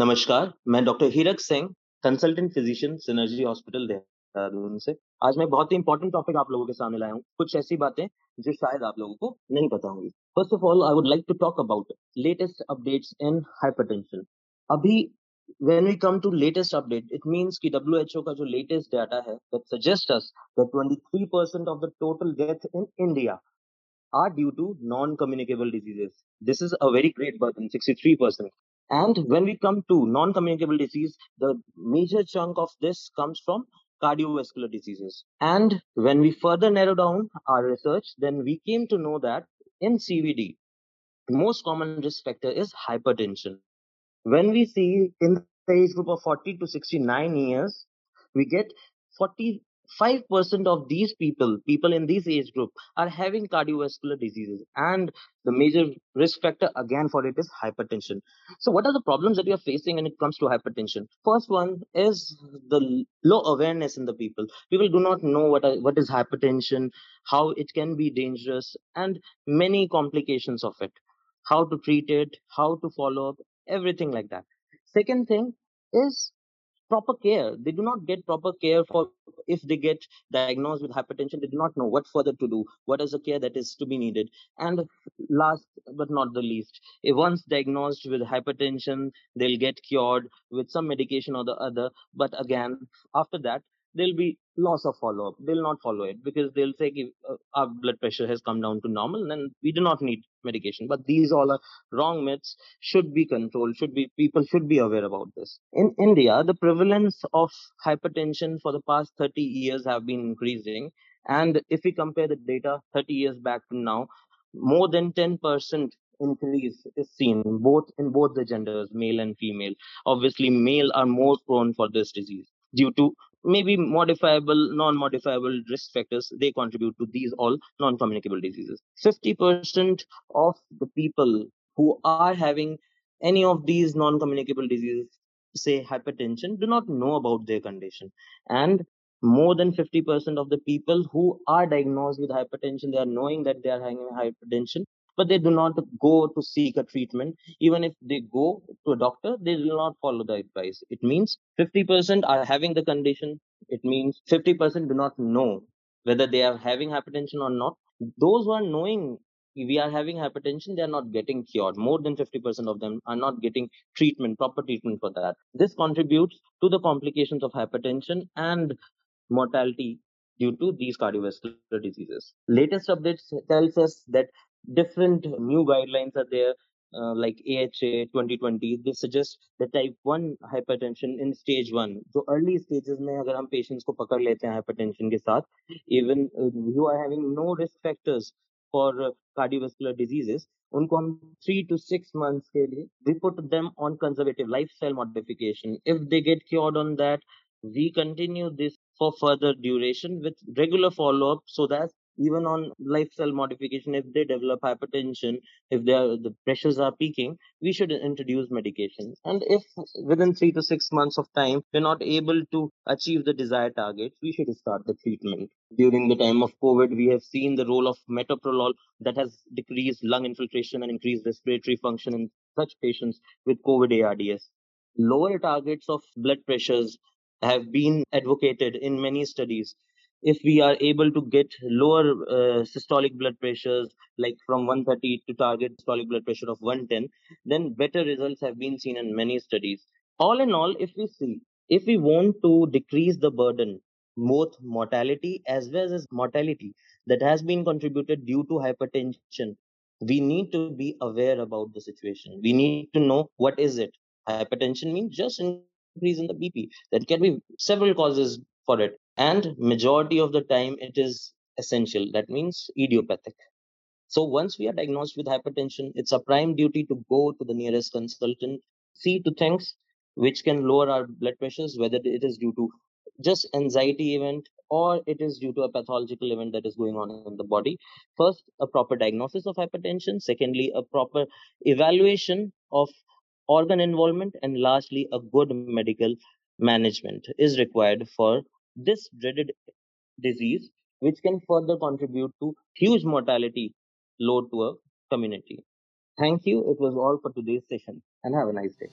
नमस्कार मैं doctor Hirak Singh consultant physician Synergy hospital Dehradun से आज मैं बहुत ही इंपॉर्टेंट टॉपिक आप लोगों के सामने लाया हूँ कुछ ऐसी बातें जो शायद आप लोगों को नहीं पता होंगी first of all I would like to talk about latest updates in hypertension अभी when we come to latest update, it means कि WHO का जो latest data है that suggests us that 23% of the total death in India are due to non-communicable diseases. This is a very great burden, 63%. And when we come to non-communicable disease, the major chunk of this comes from cardiovascular diseases. And when we further narrow down our research, then we came to know that in CVD, most common risk factor is hypertension. When we see in the age group of 40 to 69 years, we get 40 5% of these people, people in this age group, are having cardiovascular diseases. And the major risk factor, again, for it is hypertension. So, what are the problems that we are facing when it comes to hypertension? First one is the low awareness in the people. People do not know what, are, what is hypertension, how it can be dangerous, and many complications of it. How to treat it, how to follow up, everything like that. Second thing is proper care. They do not get proper care for if they get diagnosed with hypertension, they do not know what further to do, what is the care that is to be needed. And last but not the least, if once diagnosed with hypertension, they'll get cured with some medication or the other. But again, after that, there'll be loss of follow up. They'll not follow it because they'll say uh, our blood pressure has come down to normal and we do not need medication. But these all are wrong myths, should be controlled, should be people should be aware about this. In India, the prevalence of hypertension for the past 30 years have been increasing. And if we compare the data 30 years back to now, more than 10% increase is seen both in both the genders, male and female. Obviously, male are more prone for this disease due to maybe modifiable, non-modifiable risk factors, they contribute to these all non-communicable diseases. 50% of the people who are having any of these non-communicable diseases, say hypertension, do not know about their condition. And more than 50% of the people who are diagnosed with hypertension, they are knowing that they are having hypertension, but they do not go to seek a treatment. Even if they go to a doctor, they will not follow the advice. It means 50% are having the condition. It means 50% do not know whether they are having hypertension or not. Those who are knowing we are having hypertension, they are not getting cured. More than 50% of them are not getting treatment, proper treatment for that. This contributes to the complications of hypertension and mortality due to these cardiovascular diseases. Latest updates tells us that different new guidelines are there uh, like AHA 2020 they suggest the type 1 hypertension in stage 1 जो early stages में अगर हम patients को पकड़ लेते हैं hypertension के साथ even uh, who are having no risk factors for uh, cardiovascular diseases उनको हम 3 to 6 months के लिए we put them on conservative lifestyle modification if they get cured on that we continue this for further duration with regular follow up so that even on lifestyle modification if they develop hypertension if the pressures are peaking we should introduce medication and if within 3 to 6 months of time we're not able to achieve the desired targets we should start the treatment. During the time of covid we have seen the role of metoprolol that has decreased lung infiltration and increased respiratory function in such patients with covid ards lower targets of blood pressures have been advocated in many studies if we are able to get lower uh, systolic blood pressures like from 130 to target systolic blood pressure of 110 then better results have been seen in many studies. All in all if we see if we want to decrease the burden both mortality as well as mortality that has been contributed due to hypertension we need to be aware about the situation. We need to know what is it. Hypertension means just increase in the bp there can be several causes for it and majority of the time it is essential. That means idiopathic. So once we are diagnosed with hypertension it's a prime duty to go to the nearest consultant see to things which can lower our blood pressures whether it is due to just anxiety event or it is due to a pathological event that is going on in the body. First a proper diagnosis of hypertension. Secondly a proper evaluation of organ involvement. And lastly a good medical management is required for this dreaded disease, which can further contribute to huge mortality load to a community. Thank you. It was all for today's session and have a nice day.